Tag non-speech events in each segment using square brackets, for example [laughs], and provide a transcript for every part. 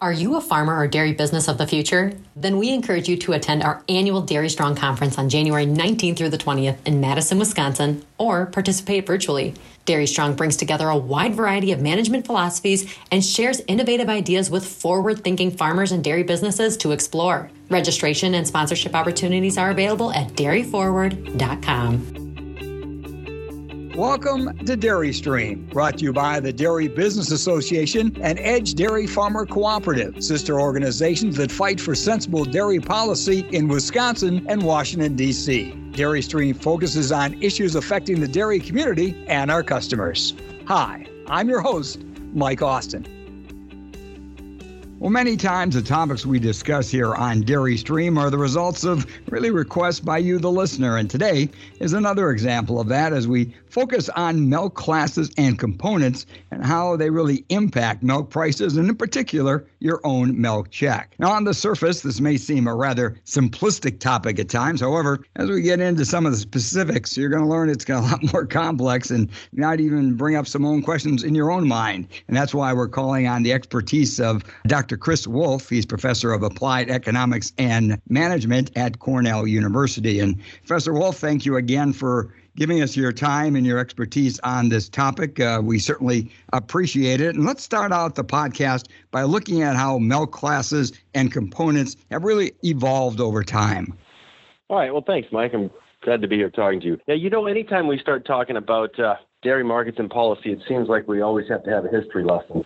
Are you a farmer or dairy business of the future? Then we encourage you to attend our annual Dairy Strong Conference on January 19th through the 20th in Madison, Wisconsin, or participate virtually. Dairy Strong brings together a wide variety of management philosophies and shares innovative ideas with forward thinking farmers and dairy businesses to explore. Registration and sponsorship opportunities are available at dairyforward.com. Welcome to Dairy Stream, brought to you by the Dairy Business Association and Edge Dairy Farmer Cooperative, sister organizations that fight for sensible dairy policy in Wisconsin and Washington, D.C. Dairy Stream focuses on issues affecting the dairy community and our customers. Hi, I'm your host, Mike Austin. Well, many times the topics we discuss here on Dairy Stream are the results of really requests by you, the listener. And today is another example of that as we focus on milk classes and components and how they really impact milk prices, and in particular, your own milk check. Now, on the surface, this may seem a rather simplistic topic at times. However, as we get into some of the specifics, you're going to learn it's got [laughs] a lot more complex and might even bring up some own questions in your own mind. And that's why we're calling on the expertise of. Dr. Chris Wolf. He's professor of applied economics and management at Cornell University. And Professor Wolf, thank you again for giving us your time and your expertise on this topic. Uh, we certainly appreciate it. And let's start out the podcast by looking at how milk classes and components have really evolved over time. All right. Well, thanks, Mike. I'm glad to be here talking to you. Yeah, you know, anytime we start talking about uh, dairy markets and policy, it seems like we always have to have a history lesson.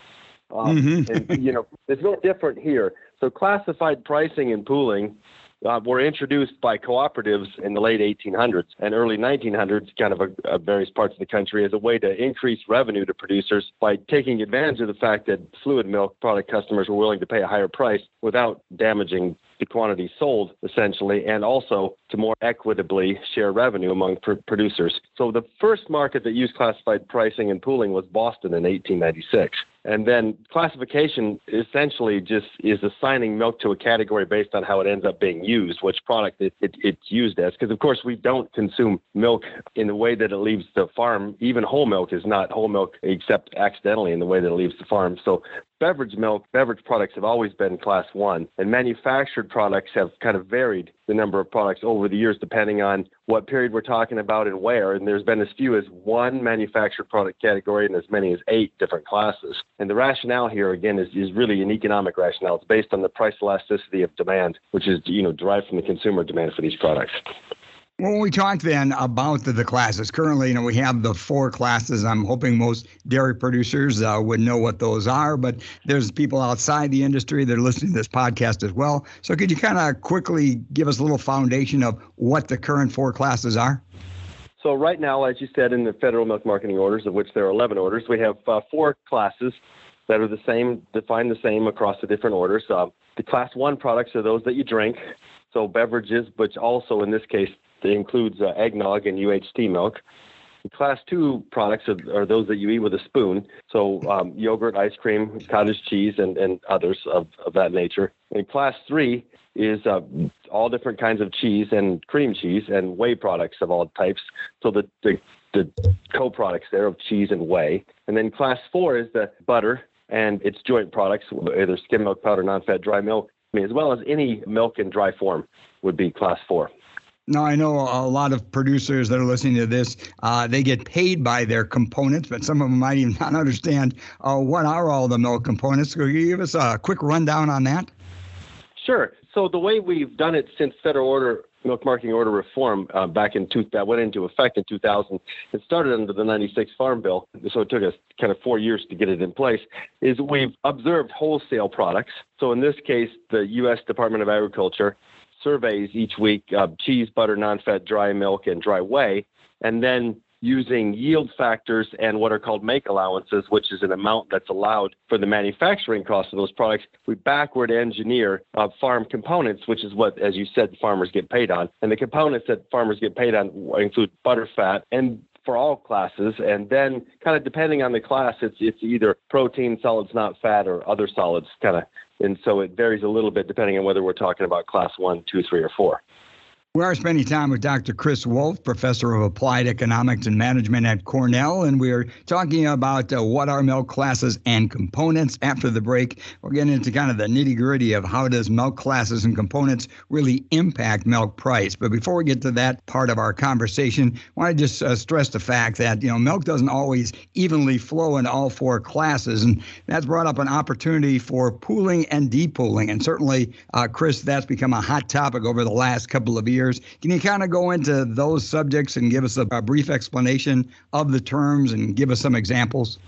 Um, mm-hmm. and, you know, it's no different here. So classified pricing and pooling uh, were introduced by cooperatives in the late 1800s and early 1900s, kind of a, a various parts of the country, as a way to increase revenue to producers by taking advantage of the fact that fluid milk product customers were willing to pay a higher price without damaging the quantity sold, essentially, and also to more equitably share revenue among pr- producers. So the first market that used classified pricing and pooling was Boston in 1896. And then classification essentially just is assigning milk to a category based on how it ends up being used, which product it, it, it's used as. Because, of course, we don't consume milk in the way that it leaves the farm. Even whole milk is not whole milk except accidentally in the way that it leaves the farm. So beverage milk, beverage products have always been class one, and manufactured products have kind of varied the number of products over the years depending on what period we're talking about and where. And there's been as few as one manufactured product category and as many as eight different classes. And the rationale here, again, is, is really an economic rationale. It's based on the price elasticity of demand, which is you know derived from the consumer demand for these products. When we talk then about the, the, classes, currently, you know, we have the four classes. I'm hoping most dairy producers uh, would know what those are, but there's people outside the industry that are listening to this podcast as well. So could you kind of quickly give us a little foundation of what the current four classes are? So right now, as you said, in the federal milk marketing orders, of which there are 11 orders, we have uh, four classes that are the same, defined the same across the different orders. Uh, the class one products are those that you drink, so beverages, but also in this case that includes uh, eggnog and UHT milk. Class two products are, are, those that you eat with a spoon, so um, yogurt, ice cream, cottage cheese, and, and others of, of that nature. And class three is uh, all different kinds of cheese and cream cheese and whey products of all types. So the, the, the co-products there of cheese and whey. And then class four is the butter and its joint products, either skim milk powder, non-fat dry milk, as well as any milk in dry form would be class four. Now, I know a lot of producers that are listening to this, uh, they get paid by their components, but some of them might even [laughs] not understand uh, what are all the milk components. Could you give us a quick rundown on that? Sure. So the way we've done it since federal order milk marketing order reform uh, back in two, that went into effect in 2000. It started under the 96 Farm Bill, so it took us kind of four years to get it in place. Is we've observed wholesale products. So in this case, the U.S. Department of Agriculture surveys each week uh, cheese, butter, non fat, dry milk, and dry whey. And then using yield factors and what are called make allowances, which is an amount that's allowed for the manufacturing cost of those products, we backward engineer uh, farm components, which is what, as you said, farmers get paid on. And the components that farmers get paid on include butter, fat, and for all classes, and then kind of depending on the class, it's it's either protein, solids not fat, or other solids, kind of and so it varies a little bit depending on whether we're talking about class one, two, three, or four. We are spending time with Dr. Chris Wolf, professor of applied economics and management at Cornell, and we are talking about uh, what are milk classes and components. After the break, we're getting into kind of the nitty gritty of how does milk classes and components really impact milk price. But before we get to that part of our conversation, I want to just uh, stress the fact that you know milk doesn't always evenly flow in all four classes, and that's brought up an opportunity for pooling and depooling. And certainly, uh, Chris, that's become a hot topic over the last couple of years years. Can you kind of go into those subjects and give us a, a brief explanation of the terms and give us some examples?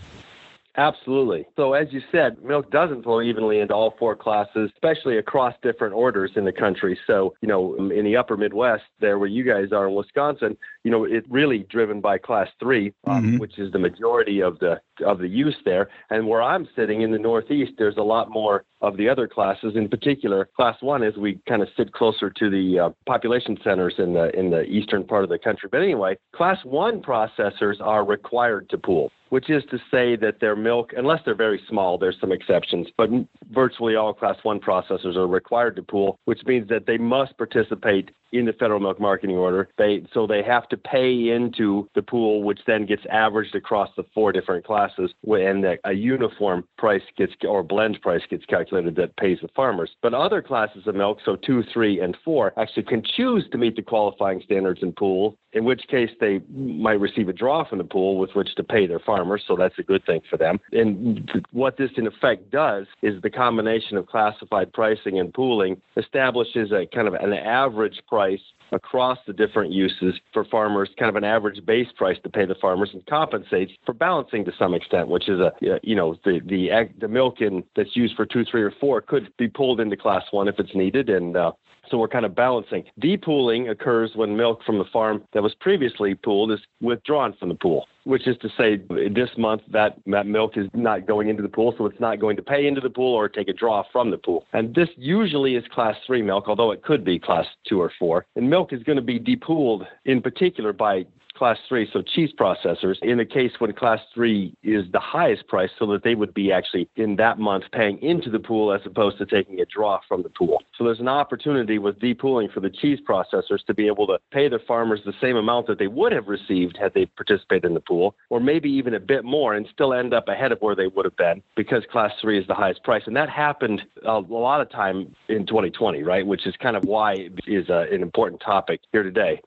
Absolutely. So, as you said, milk doesn't flow evenly into all four classes, especially across different orders in the country. So, you know, in the upper Midwest, there where you guys are in Wisconsin, you know, it's really driven by class three, um, mm-hmm. which is the majority of the of the use there. And where I'm sitting in the Northeast, there's a lot more of the other classes. In particular, class one, as we kind of sit closer to the uh, population centers in the in the eastern part of the country. But anyway, class one processors are required to pool which is to say that their milk, unless they're very small, there's some exceptions, but virtually all class one processors are required to pool, which means that they must participate in the federal milk marketing order. They so they have to pay into the pool, which then gets averaged across the four different classes, and a uniform price gets or blend price gets calculated that pays the farmers. But other classes of milk, so two, three, and four, actually can choose to meet the qualifying standards in pool, in which case they might receive a draw from the pool with which to pay their farmers. So that's a good thing for them. And what this in effect does is the combination of classified pricing and pooling establishes a kind of an average price price across the different uses for farmers, kind of an average base price to pay the farmers, and compensates for balancing to some extent, which is a you know the the the milk in that's used for two, three, or four could be pulled into class one if it's needed, and uh, so we're kind of balancing. Depooling occurs when milk from the farm that was previously pooled is withdrawn from the pool, which is to say this month that, that milk is not going into the pool, so it's not going to pay into the pool or take a draw from the pool. And this usually is class three milk, although it could be class two or four. And milk is going to be depooled in particular by class three, so cheese processors, in the case when class three is the highest price, so that they would be actually in that month paying into the pool as opposed to taking a draw from the pool. So there's an opportunity with depooling for the cheese processors to be able to pay the farmers the same amount that they would have received had they participated in the pool, or maybe even a bit more and still end up ahead of where they would have been because class three is the highest price. And that happened a, lot of time in 2020, right? Which is kind of why it is a, an important topic here today.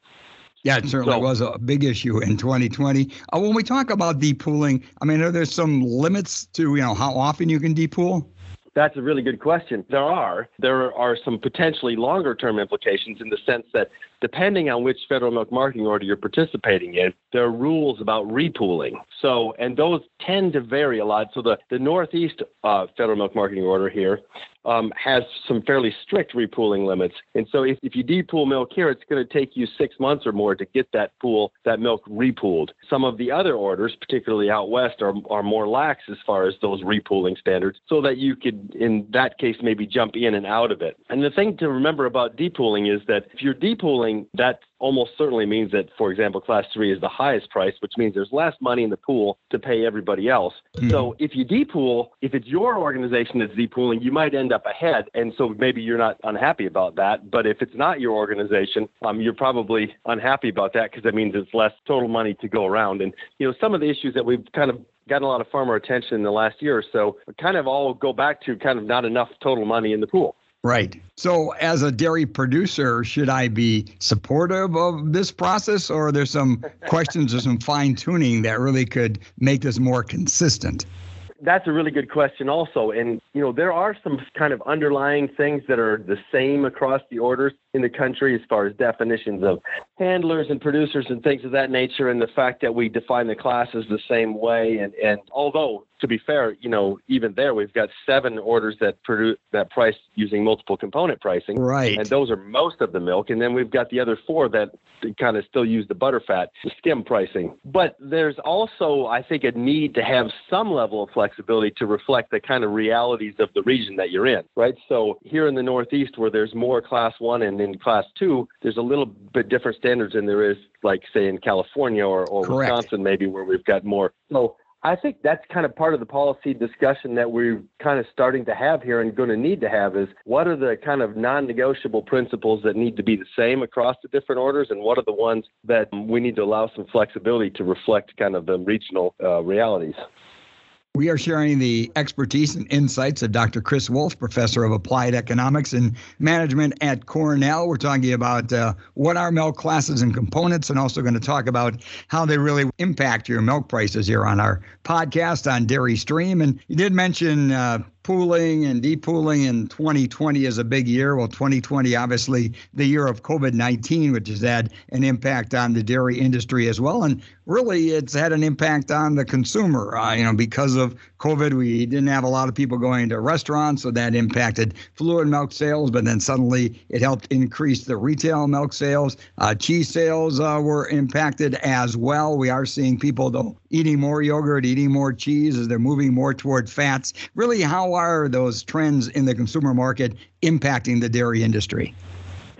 Yeah, it certainly so, was a big issue in 2020. Uh, when we talk about depooling, I mean, are there some limits to you know how often you can depool? That's a really good question. There are. There are some potentially longer term implications in the sense that depending on which federal milk marketing order you're participating in, there are rules about repooling. So, and those tend to vary a lot. So, the, the Northeast uh, federal milk marketing order here um, has some fairly strict repooling limits. And so, if, if you depool milk here, it's going to take you six months or more to get that pool, that milk repooled. Some of the other orders, particularly out west, are, are more lax as far as those repooling standards, so that you could, in that case, maybe jump in and out of it. And the thing to remember about depooling is that if you're depooling, that almost certainly means that, for example, class three is the highest price, which means there's less money in the pool to pay everybody else. Mm-hmm. So if you depool, if it's your organization that's depooling, you might end up ahead. And so maybe you're not unhappy about that. But if it's not your organization, um, you're probably unhappy about that because that means it's less total money to go around. And, you know, some of the issues that we've kind of gotten a lot of farmer attention in the last year or so kind of all go back to kind of not enough total money in the pool. Right. So, as a dairy producer, should I be supportive of this process, or are there some questions or some fine tuning that really could make this more consistent? That's a really good question, also. And, you know, there are some kind of underlying things that are the same across the orders in the country as far as definitions of handlers and producers and things of that nature, and the fact that we define the classes the same way. And, and although to be fair, you know, even there we've got seven orders that produce that price using multiple component pricing, right? And those are most of the milk, and then we've got the other four that kind of still use the butterfat skim pricing. But there's also, I think, a need to have some level of flexibility to reflect the kind of realities of the region that you're in, right? So here in the Northeast, where there's more Class One and in Class Two, there's a little bit different standards than there is, like say, in California or, or Wisconsin, maybe where we've got more. So I think that's kind of part of the policy discussion that we're kind of starting to have here and going to need to have is what are the kind of non-negotiable principles that need to be the same across the different orders and what are the ones that we need to allow some flexibility to reflect kind of the regional uh, realities. We are sharing the expertise and insights of Dr. Chris Wolf, professor of applied economics and management at Cornell. We're talking about uh, what are milk classes and components, and also going to talk about how they really impact your milk prices here on our podcast on Dairy Stream. And you did mention uh, pooling and depooling in 2020 is a big year. Well, 2020, obviously, the year of COVID 19, which has had an impact on the dairy industry as well. And really, it's had an impact on the consumer. Uh, you know, because of COVID, we didn't have a lot of people going to restaurants, so that impacted fluid milk sales. But then suddenly it helped increase the retail milk sales. Uh, cheese sales uh, were impacted as well. We are seeing people, though, eating more yogurt, eating more cheese as they're moving more toward fats. Really, how are those trends in the consumer market impacting the dairy industry?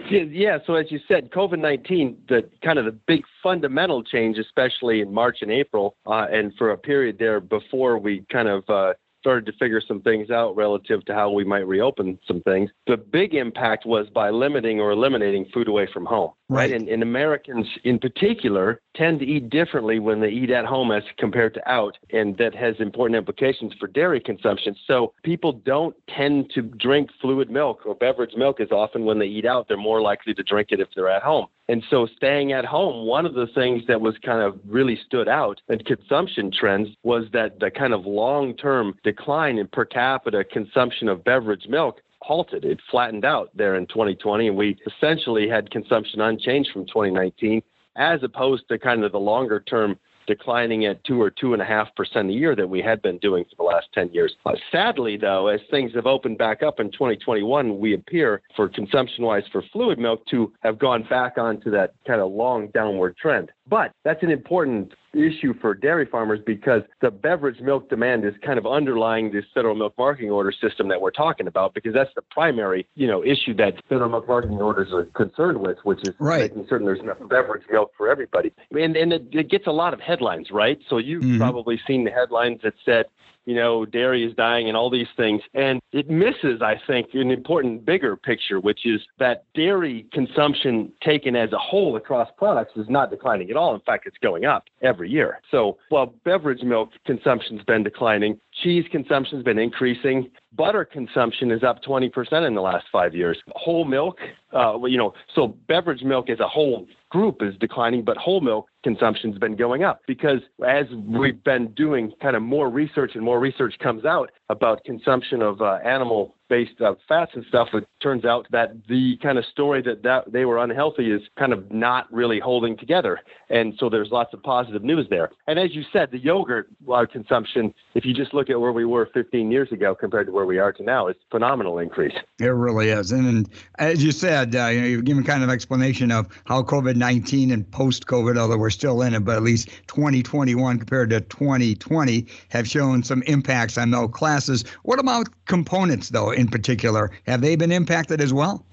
Yeah, so as you said, COVID 19, the kind of the big fundamental change, especially in March and April, uh, and for a period there before we kind of uh, started to figure some things out relative to how we might reopen some things. The big impact was by limiting or eliminating food away from home. Right. right? And, and Americans in particular tend to eat differently when they eat at home as compared to out. And that has important implications for dairy consumption. So people don't tend to drink fluid milk or beverage milk as often when they eat out. They're more likely to drink it if they're at home. And so staying at home, one of the things that was kind of really stood out in consumption trends was that the kind of long term decline in per capita consumption of beverage milk halted. It flattened out there in 2020, and we essentially had consumption unchanged from 2019, as opposed to kind of the longer term declining at two or two and a half percent a year that we had been doing for the last 10 years. Uh, sadly, though, as things have opened back up in 2021, we appear for consumption wise for fluid milk to have gone back onto that kind of long downward trend. But that's an important issue for dairy farmers because the beverage milk demand is kind of underlying this federal milk marketing order system that we're talking about because that's the primary, you know, issue that federal milk marketing orders are concerned with, which is right. making certain there's enough beverage milk for everybody. And and it, it gets a lot of headlines, right? So you've mm-hmm. probably seen the headlines that said you know, dairy is dying and all these things. And it misses, I think, an important bigger picture, which is that dairy consumption taken as a whole across products is not declining at all. In fact, it's going up every year. So while beverage milk consumption's been declining, cheese consumption's been increasing. Butter consumption is up 20% in the last five years. Whole milk, uh, you know, so beverage milk as a whole group is declining, but whole milk consumption's been going up because as we've been doing kind of more research and more research comes out about consumption of uh, animal based uh, fats and stuff, it turns out that the kind of story that, that they were unhealthy is kind of not really holding together. And so there's lots of positive news there. And as you said, the yogurt uh, consumption, if you just look at where we were 15 years ago compared to where we are to now, it's phenomenal increase. It really is. And, and as you said, uh, you know, you've given kind of explanation of how COVID-19 and post-COVID, although we're still in it, but at least 2021 compared to 2020 have shown some impacts on milk classes. What about components, though? In particular, have they been impacted as well?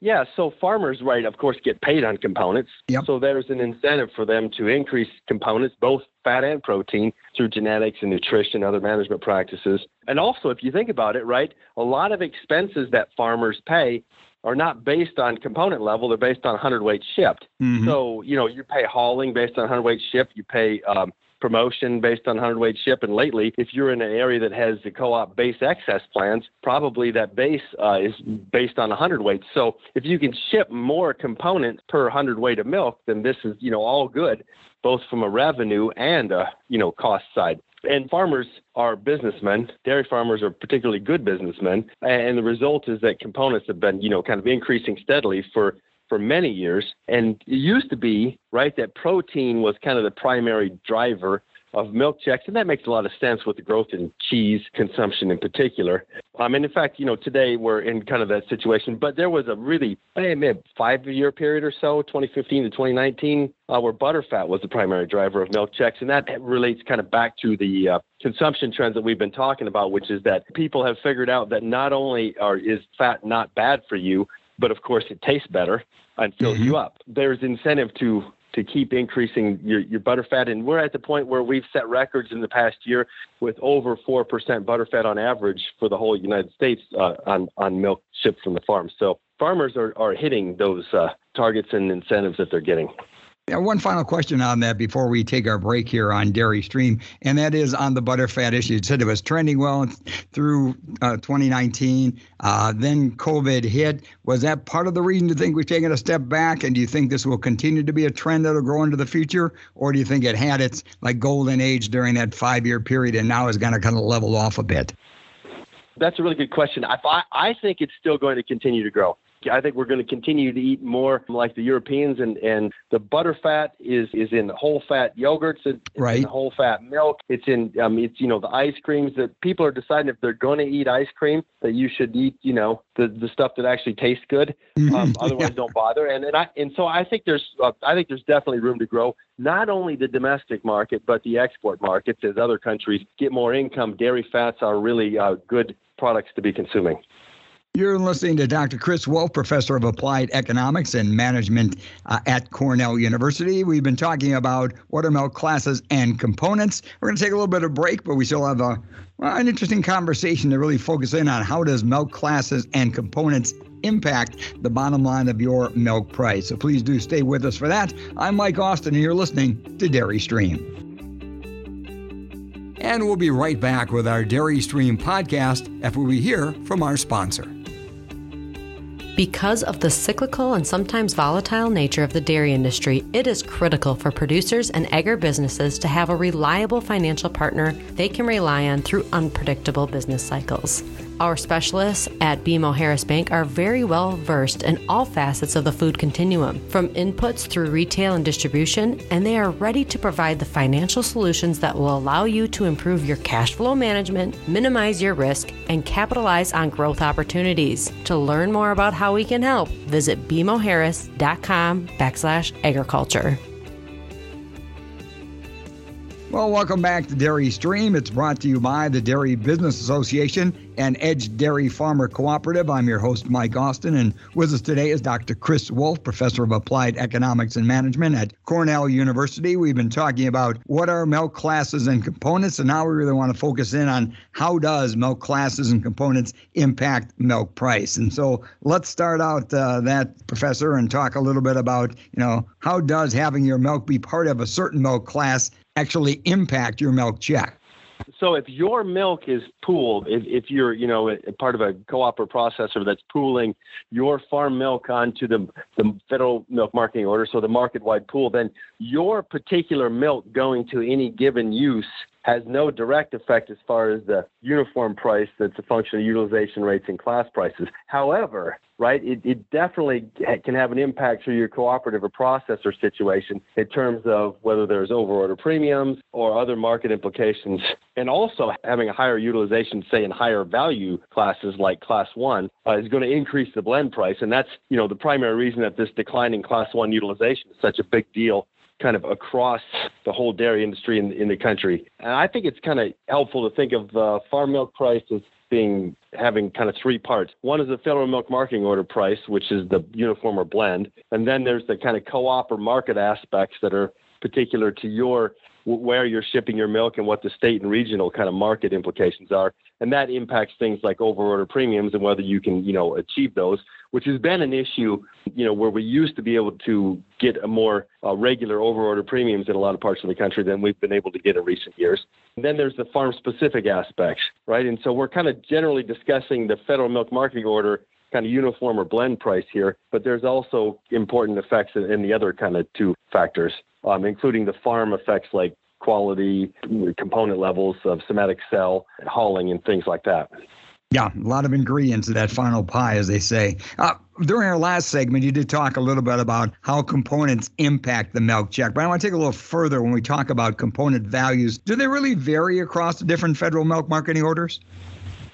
Yeah, so farmers, right, of course, get paid on components. Yep. So there's an incentive for them to increase components, both fat and protein, through genetics and nutrition, other management practices. And also, if you think about it, right, a lot of expenses that farmers pay are not based on component level; they're based on hundredweight shipped. Mm-hmm. So, you know, you pay hauling based on hundredweight shipped. You pay um, promotion based on hundredweight ship. And lately, if you're in an area that has the co-op base excess plans, probably that base uh, is based on hundredweight. So if you can ship more components per hundredweight of milk, then this is you know all good, both from a revenue and a you know cost side. And farmers are businessmen. Dairy farmers are particularly good businessmen. And the result is that components have been, you know, kind of increasing steadily for for many years. And it used to be, right, that protein was kind of the primary driver of milk checks, and that makes a lot of sense with the growth in cheese consumption in particular. Um, and in fact, you know, today we're in kind of that situation, but there was a really maybe five-year period or so, 2015 to 2019, uh, where butterfat was the primary driver of milk checks, and that relates kind of back to the uh, consumption trends that we've been talking about, which is that people have figured out that not only are is fat not bad for you, but of course it tastes better and fills mm-hmm. you up. There's incentive to to keep increasing your, your butterfat. And we're at the point where we've set records in the past year with over 4% butterfat on average for the whole United States uh, on, on milk shipped from the farm. So farmers are, are hitting those uh, targets and incentives that they're getting. Yeah, one final question on that before we take our break here on Dairy Stream, and that is on the butterfat issue. You said it was trending well through uh, 2019. Uh, then COVID hit. Was that part of the reason to think we've taken a step back? And do you think this will continue to be a trend that'll grow into the future? Or do you think it had its like golden age during that five year period and now is going to kind of level off a bit? That's a really good question. I, I think it's still going to continue to grow. I think we're going to continue to eat more like the Europeans, and and the butter fat is is in whole fat yogurts, it's right. whole fat milk. It's in um, it's you know the ice creams that people are deciding if they're going to eat ice cream that you should eat you know the the stuff that actually tastes good. Mm-hmm. Um, otherwise, yeah. don't bother. And and I and so I think there's uh, I think there's definitely room to grow not only the domestic market but the export markets as other countries get more income. Dairy fats are really uh, good products to be consuming. You're listening to Dr. Chris Wolf, professor of applied economics and management uh, at Cornell University. We've been talking about watermelon classes and components. We're going to take a little bit of break, but we still have a, well, an interesting conversation to really focus in on how does milk classes and components impact the bottom line of your milk price. So please do stay with us for that. I'm Mike Austin, and you're listening to Dairy Stream. And we'll be right back with our Dairy Stream podcast after we hear from our sponsor. Because of the cyclical and sometimes volatile nature of the dairy industry, it is critical for producers and agribusinesses to have a reliable financial partner they can rely on through unpredictable business cycles. Our specialists at BMO Harris Bank are very well versed in all facets of the food continuum, from inputs through retail and distribution, and they are ready to provide the financial solutions that will allow you to improve your cash flow management, minimize your risk, and capitalize on growth opportunities. To learn more about how we can help, visit bmoharris.com backslash agriculture. Well, welcome back to Dairy Stream. It's brought to you by the Dairy Business Association and Edge Dairy Farmer Cooperative. I'm your host, Mike Austin, and with us today is Dr. Chris Wolf, professor of applied economics and management at Cornell University. We've been talking about what are milk classes and components, and now we really want to focus in on how does milk classes and components impact milk price. And so let's start out uh, that, professor, and talk a little bit about, you know, how does having your milk be part of a certain milk class actually impact your milk check? So if your milk is pooled, if, if you're, you know, part of a co-op or processor that's pooling your farm milk onto the, the federal milk marketing order, so the market-wide pool, then your particular milk going to any given use has no direct effect as far as the uniform price that's a function of utilization rates and class prices. However, right, it, it definitely can have an impact through your cooperative or processor situation in terms of whether there's overorder premiums or other market implications. And also having a higher utilization, say in higher value classes like class one, uh, is going to increase the blend price. And that's, you know, the primary reason that this decline in class one utilization is such a big deal kind of across the whole dairy industry in, in the country. And I think it's kind of helpful to think of uh, farm milk price as being having kind of three parts. One is the federal milk marketing order price, which is the uniform or blend, and then there's the kind of co-op or market aspects that are particular to your where you're shipping your milk and what the state and regional kind of market implications are. And that impacts things like overorder premiums and whether you can, you know, achieve those, which has been an issue, you know, where we used to be able to get a more uh, regular overorder premiums in a lot of parts of the country than we've been able to get in recent years. And then there's the farm specific aspects, right? And so we're kind of generally discussing the federal milk marketing order kind of uniform or blend price here, but there's also important effects in the other kind of two factors um, including the farm effects like quality, component levels of somatic cell, hauling, and things like that. Yeah, a lot of ingredients in that final pie, as they say. Uh, during our last segment, you did talk a little bit about how components impact the milk check, but I want to take a little further when we talk about component values. Do they really vary across the different federal milk marketing orders?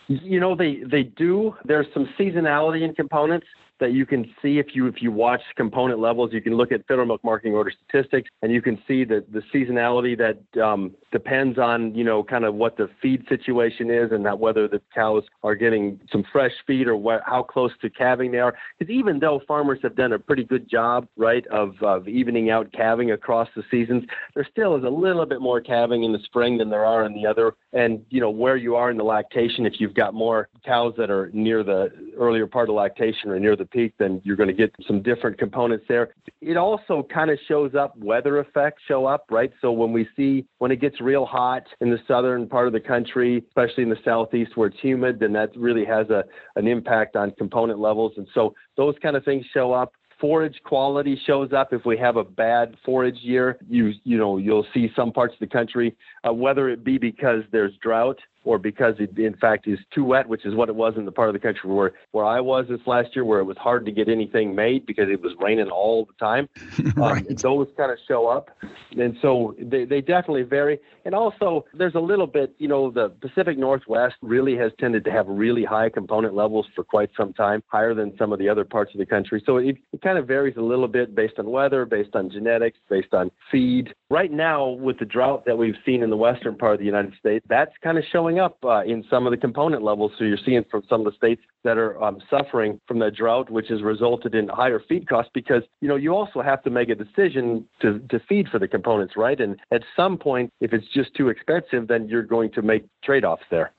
You know, they, they do. There's some seasonality in components. That you can see if you if you watch component levels. You can look at federal milk marketing order statistics, and you can see the the seasonality that um, depends on you know kind of what the feed situation is and that whether the cows are getting some fresh feed or what, how close to calving they are. Because even though farmers have done a pretty good job, right, of, of evening out calving across the seasons, there still is a little bit more calving in the spring than there are in the other. And you know where you are in the lactation, if you've got more cows that are near the earlier part of lactation or near the peak, then you're going to get some different components there. It also kind of shows up weather effects show up, right? So when we see when it gets real hot in the southern part of the country, especially in the southeast where it's humid, then that really has a an impact on component levels. And so those kind of things show up forage quality shows up if we have a bad forage year you you know you'll see some parts of the country uh, whether it be because there's drought or because it in fact is too wet, which is what it was in the part of the country where where I was this last year, where it was hard to get anything made because it was raining all the time. [laughs] right. Um, those kind of show up, and so they they definitely vary. And also, there's a little bit, you know, the Pacific Northwest really has tended to have really high component levels for quite some time, higher than some of the other parts of the country. So it, it kind of varies a little bit based on weather, based on genetics, based on feed. Right now, with the drought that we've seen in the western part of the United States, that's kind of showing up uh, in some of the component levels. So you're seeing from some of the states that are um, suffering from the drought, which has resulted in higher feed costs because you know you also have to make a decision to to feed for the components, right? And at some point, if it's just too expensive, then you're going to make trade-offs there.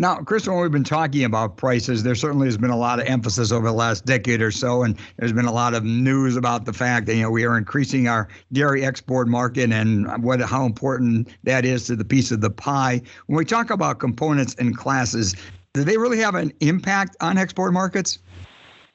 Now, Chris, when we've been talking about prices, there certainly has been a lot of emphasis over the last decade or so, and there's been a lot of news about the fact that you know we are increasing our dairy export market and what how important that is to the piece of the pie. When we talk about components and classes, do they really have an impact on export markets?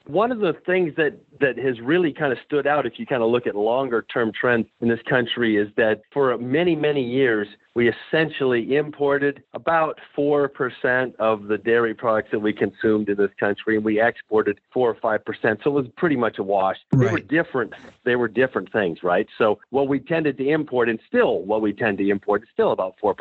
One of the things that, that has really kind of stood out, if you kind of look at longer term trends in this country, is that for many, many years, we essentially imported about 4% of the dairy products that we consumed in this country, and we exported 4 or 5%. So it was pretty much a wash. Right. They were different. They were different things, right? So what we tended to import, and still what we tend to import, is still about 4%.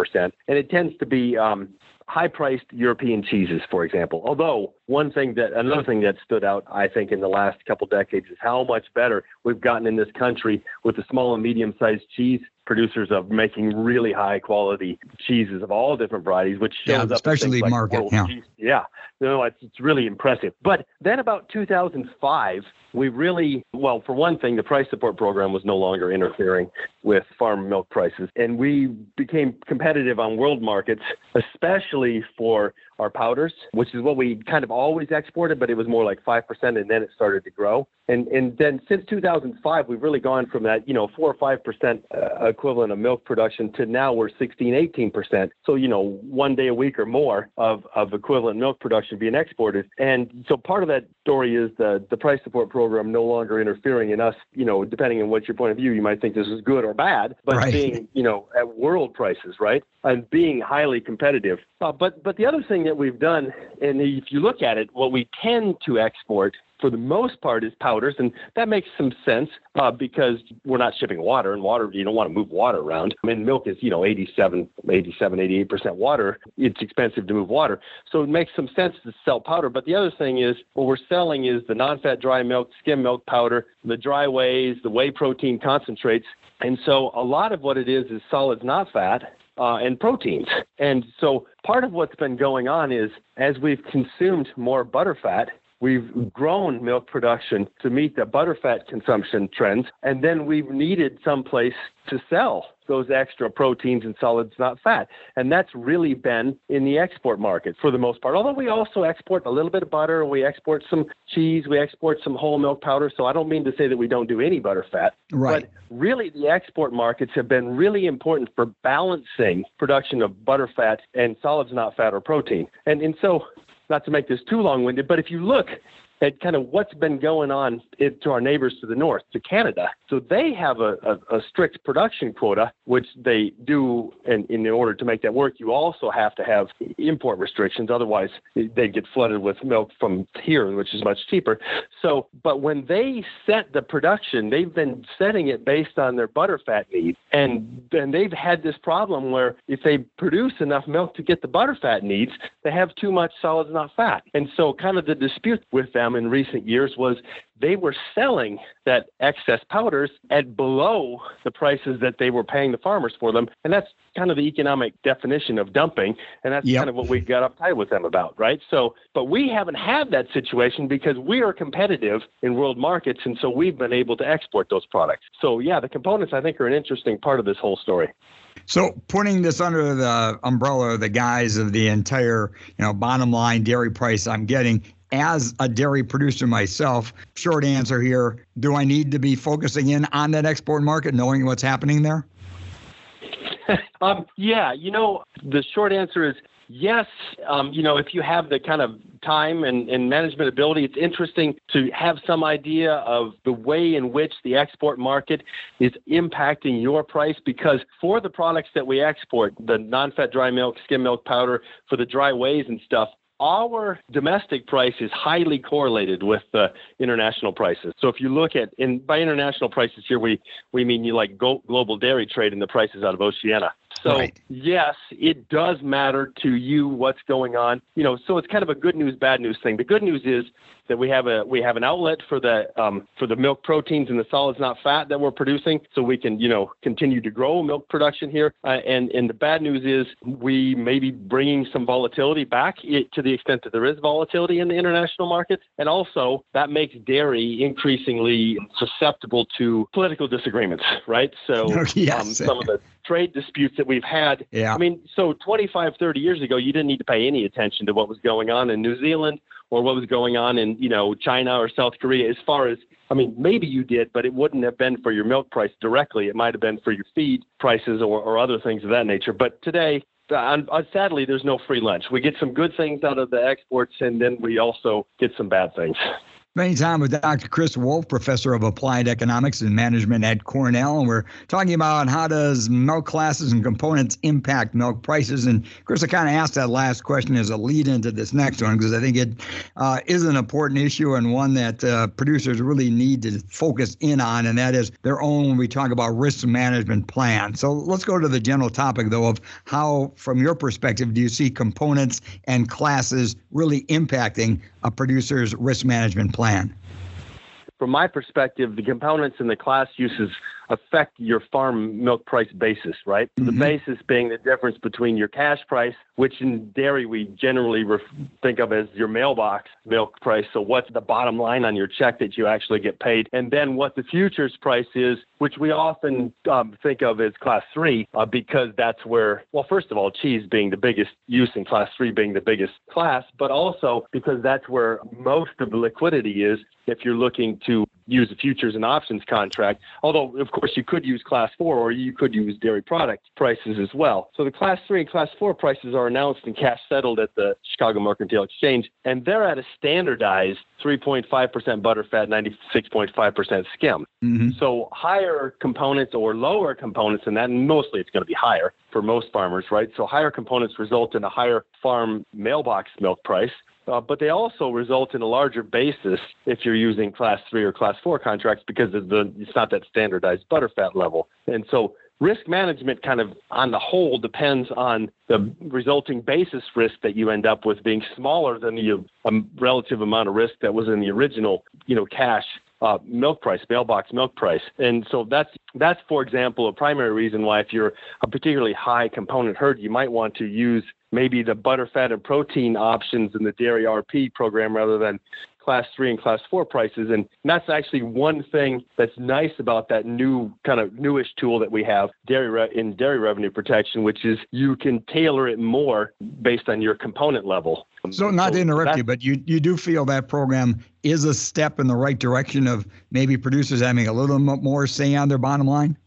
And it tends to be um, high priced European cheeses, for example. Although one thing that another thing that stood out, I think, in the last couple decades is how much better we've gotten in this country with the small and medium sized cheese producers of making really high quality cheeses of all different varieties, which shows yeah, up especially like market. Yeah. Cheese. yeah, no, it's, it's really impressive. But then about 2005, we really, well, for one thing, the price support program was no longer interfering with farm milk prices, and we became competitive on world markets, especially for our powders, which is what we kind of always exported, but it was more like 5%, and then it started to grow. And, and then since 2005, we've really gone from that, you know, 4 or 5% uh, equivalent of milk production to now we're 16, 18%. So, you know, one day a week or more of, of equivalent milk production being exported. And so part of that story is the, the price support program no longer interfering in us, you know, depending on what your point of view, you might think this is good or bad, but right. being, you know, at world prices, right? And being highly competitive. Uh, but, but the other thing that we've done, and if you look at it, what we tend to export for the most part is powders, and that makes some sense uh, because we're not shipping water, and water you don't want to move water around. I mean, milk is you know 87, 87, 88 percent water. It's expensive to move water, so it makes some sense to sell powder. But the other thing is what we're selling is the non-fat dry milk, skim milk powder, the dry wheys, the whey protein concentrates, and so a lot of what it is is solids, not fat, uh, and proteins. And so part of what's been going on is as we've consumed more butterfat, We've grown milk production to meet the butterfat consumption trends, and then we've needed some place to sell those extra proteins and solids, not fat. And that's really been in the export market for the most part. Although we also export a little bit of butter, we export some cheese, we export some whole milk powder. So I don't mean to say that we don't do any butterfat. Right. But really, the export markets have been really important for balancing production of butterfat and solids, not fat or protein. And, and so not to make this too long winded, but if you look at kind of what's been going on to our neighbors to the north, to Canada. So they have a, a, a strict production quota, which they do, and in order to make that work, you also have to have import restrictions. Otherwise, they get flooded with milk from here, which is much cheaper. So, but when they set the production, they've been setting it based on their butterfat needs, and then they've had this problem where if they produce enough milk to get the butterfat needs, they have too much solids, not fat. And so, kind of the dispute with them them in recent years was they were selling that excess powders at below the prices that they were paying the farmers for them. And that's kind of the economic definition of dumping. And that's yep. kind of what we got uptight with them about, right? So, but we haven't had that situation because we are competitive in world markets. And so we've been able to export those products. So, yeah, the components I think are an interesting part of this whole story. So putting this under the umbrella, the guise of the entire, you know, bottom line dairy price I'm getting, as a dairy producer myself, short answer here, do I need to be focusing in on that export market, knowing what's happening there? [laughs] um, yeah, you know, the short answer is yes. Um, you know, if you have the kind of time and, and management ability, it's interesting to have some idea of the way in which the export market is impacting your price because for the products that we export, the non fat dry milk, skim milk powder, for the dry wheys and stuff, our domestic price is highly correlated with the international prices. So if you look at, and by international prices here, we, we mean you like go, global dairy trade and the prices out of Oceania. So right. yes, it does matter to you what's going on. You know, so it's kind of a good news, bad news thing. The good news is that we have a we have an outlet for the um, for the milk proteins and the solids not fat that we're producing, so we can you know continue to grow milk production here. Uh, and and the bad news is we may be bringing some volatility back it, to the extent that there is volatility in the international markets, and also that makes dairy increasingly susceptible to political disagreements, right? So [laughs] yes. um, some of the trade disputes that we've had. Yeah. I mean, so 25, 30 years ago, you didn't need to pay any attention to what was going on in New Zealand or what was going on in, you know, China or South Korea as far as I mean, maybe you did, but it wouldn't have been for your milk price directly. It might have been for your feed prices or, or other things of that nature. But today, uh, sadly, there's no free lunch. We get some good things out of the exports, and then we also get some bad things. Spending time with Dr. Chris Wolf, professor of applied economics and management at Cornell, and we're talking about how does milk classes and components impact milk prices. And Chris, I kind of asked that last question as a lead into this next one because I think it uh, is an important issue and one that uh, producers really need to focus in on, and that is their own when we talk about risk management plan. So let's go to the general topic though of how, from your perspective, do you see components and classes really impacting a producer's risk management plan? From my perspective, the components and the class uses affect your farm milk price basis, right? Mm-hmm. The basis being the difference between your cash price, which in dairy we generally ref- think of as your mailbox milk price. So what's the bottom line on your check that you actually get paid, and then what the futures price is, which we often um, think of as class three, uh, because that's where, well, first of all, cheese being the biggest use in class three being the biggest class, but also because that's where most of the liquidity is if you're looking to use a futures and options contract. Although, of course, you could use class four or you could use dairy product prices as well. So the class three and class four prices are announced and cash settled at the Chicago Mercantile Exchange, and they're at a standardized 3.5% butterfat, 96.5% skim. Mm-hmm. So higher components or lower components in that, and mostly it's going to be higher for most farmers, right? So higher components result in a higher farm mailbox milk price. Uh, but they also result in a larger basis if you're using class three or class four contracts because the, it's not that standardized butterfat level. And so risk management kind of on the whole depends on the resulting basis risk that you end up with being smaller than the um, relative amount of risk that was in the original, you know, cash uh, milk price, mailbox milk price. And so that's that's for example a primary reason why if you're a particularly high component herd, you might want to use maybe the butter, fat, and protein options in the dairy RP program rather than class three and class four prices. And that's actually one thing that's nice about that new kind of newish tool that we have dairy re- in dairy revenue protection, which is you can tailor it more based on your component level. So not so to interrupt you, but you, you do feel that program is a step in the right direction of maybe producers having a little more say on their bottom line?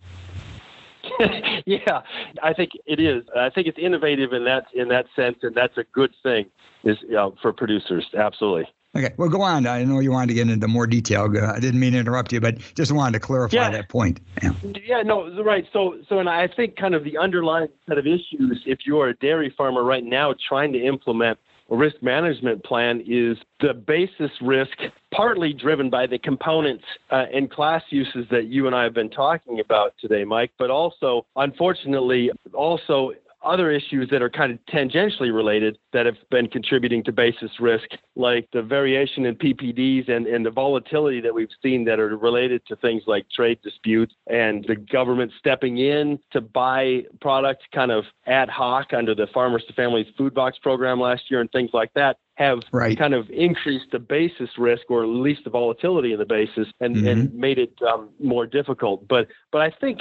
[laughs] yeah, I think it is. I think it's innovative in that in that sense, and that's a good thing is you know, for producers. Absolutely. Okay, well, go on. I know you wanted to get into more detail. I didn't mean to interrupt you, but just wanted to clarify yeah. that point. Yeah. yeah, no, right. So, so, and I think kind of the underlying set of issues, if you're a dairy farmer right now trying to implement risk management plan is the basis risk, partly driven by the components uh, and class uses that you and I have been talking about today, Mike, but also, unfortunately, also other issues that are kind of tangentially related that have been contributing to basis risk, like the variation in PPDs and, and the volatility that we've seen that are related to things like trade disputes and the government stepping in to buy products kind of ad hoc under the Farmers to Families Food Box program last year and things like that have right. kind of increased the basis risk or at least the volatility in the basis and, mm-hmm. and made it um, more difficult. But but I think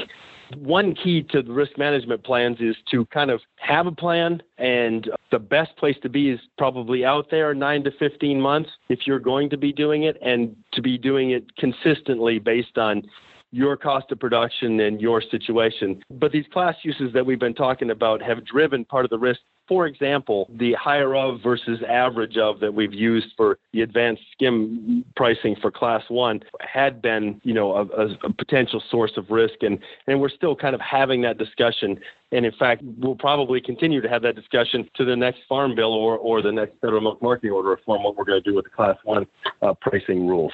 one key to the risk management plans is to kind of have a plan and the best place to be is probably out there 9 to 15 months if you're going to be doing it and to be doing it consistently based on your cost of production and your situation. But these class uses that we've been talking about have driven part of the risk for example, the higher of versus average of that we've used for the advanced skim pricing for class one had been, you know, a, a, potential source of risk. And, and we're still kind of having that discussion. And in fact, we'll probably continue to have that discussion to the next farm bill or, or the next federal milk marketing order reform, what we're going to do with the class one uh, pricing rules.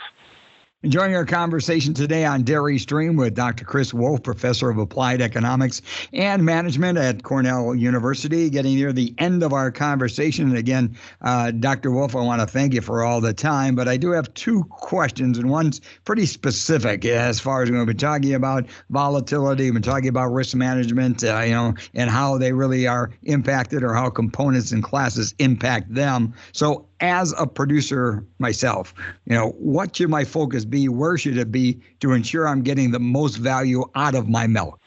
Enjoying our conversation today on Dairy Stream with Dr. Chris Wolf, professor of applied economics and management at Cornell University. Getting near the end of our conversation. And again, uh, Dr. Wolf, I want to thank you for all the time, but I do have two questions, and one's pretty specific as far as we've been talking about volatility, we've been talking about risk management, uh, you know, and how they really are impacted or how components and classes impact them. So as a producer myself, you know, what should my focus be? Where should it be to ensure I'm getting the most value out of my milk?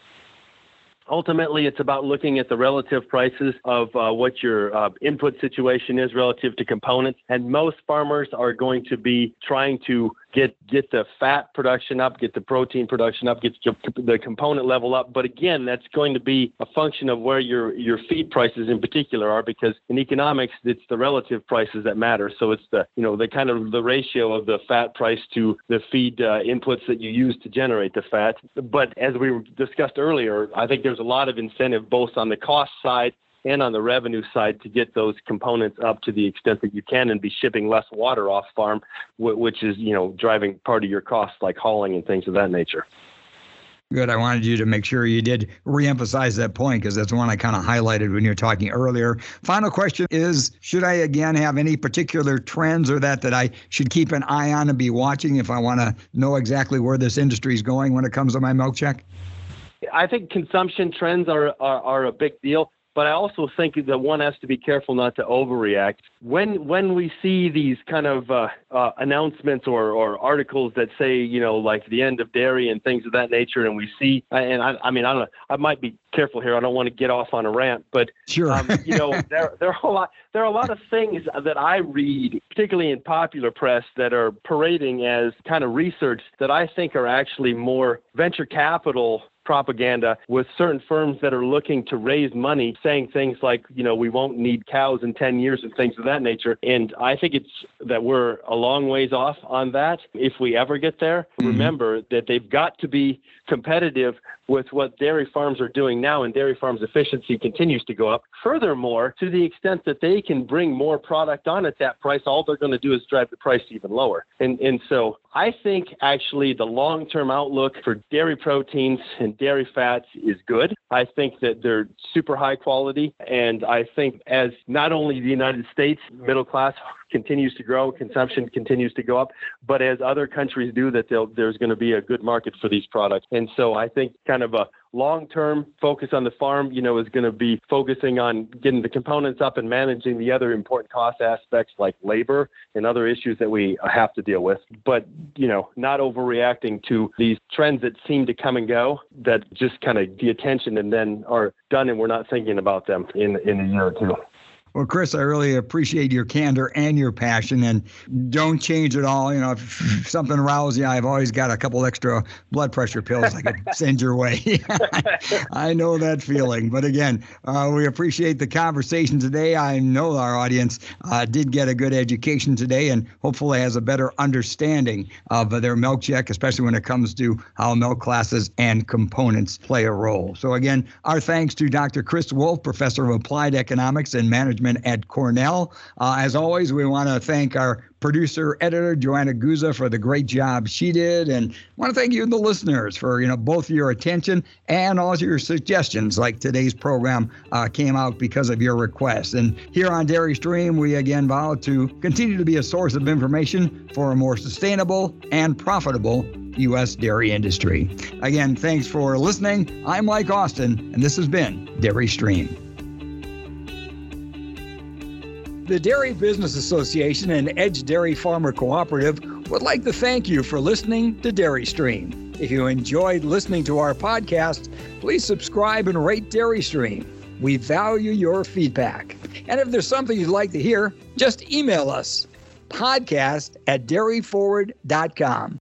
Ultimately, it's about looking at the relative prices of uh, what your uh, input situation is relative to components. And most farmers are going to be trying to get get the fat production up, get the protein production up, get the component level up. But again, that's going to be a function of where your your feed prices in particular are, because in economics, it's the relative prices that matter. So it's the you know the kind of the ratio of the fat price to the feed uh, inputs that you use to generate the fat. But as we discussed earlier, I think there's a lot of incentive both on the cost side and on the revenue side to get those components up to the extent that you can and be shipping less water off farm, which is, you know, driving part of your costs like hauling and things of that nature. Good. I wanted you to make sure you did reemphasize that point because that's one I kind of highlighted when you were talking earlier. Final question is Should I again have any particular trends or that that I should keep an eye on and be watching if I want to know exactly where this industry is going when it comes to my milk check? I think consumption trends are, are, are a big deal but I also think that one has to be careful not to overreact. When when we see these kind of uh, uh, announcements or, or articles that say you know like the end of dairy and things of that nature, and we see and I, I mean I don't know, I might be careful here. I don't want to get off on a rant, but sure. um, you know [laughs] there there are a lot there are a lot of things that I read, particularly in popular press, that are parading as kind of research that I think are actually more venture capital propaganda with certain firms that are looking to raise money saying things like, you know, we won't need cows in 10 years and things of that nature. And I think it's that we're a long ways off on that if we ever get there. Mm-hmm. Remember that they've got to be competitive with what dairy farms are doing now, and dairy farms' efficiency continues to go up. Furthermore, to the extent that they can bring more product on at that price, all they're going to do is drive the price even lower. And, and so I think actually the long term outlook for dairy proteins and dairy fats is good. I think that they're super high quality. And I think as not only the United States middle class continues to grow, consumption continues to go up. But as other countries do, that there's going to be a good market for these products. And so I think kind of a long-term focus on the farm, you know, is going to be focusing on getting the components up and managing the other important cost aspects like labor and other issues that we have to deal with. But, you know, not overreacting to these trends that seem to come and go that just kind of the attention and then are done and we're not thinking about them in, in a year or two. Well, Chris, I really appreciate your candor and your passion, and don't change at all. You know, if something riles you, I've always got a couple extra blood pressure pills I could [laughs] send your way. [laughs] I know that feeling. But again, uh, we appreciate the conversation today. I know our audience uh, did get a good education today, and hopefully has a better understanding of their milk check, especially when it comes to how milk classes and components play a role. So again, our thanks to Dr. Chris Wolf, professor of applied economics and management management at Cornell. Uh, as always, we want to thank our producer editor Joanna Guza for the great job she did, and want to thank you, and the listeners, for you know both your attention and all your suggestions. Like today's program uh, came out because of your requests. And here on Dairy Stream, we again vow to continue to be a source of information for a more sustainable and profitable U.S. dairy industry. Again, thanks for listening. I'm Mike Austin, and this has been Dairy Stream. The Dairy Business Association and Edge Dairy Farmer Cooperative would like to thank you for listening to Dairy Stream. If you enjoyed listening to our podcast, please subscribe and rate Dairy Stream. We value your feedback. And if there's something you'd like to hear, just email us podcast at dairyforward.com.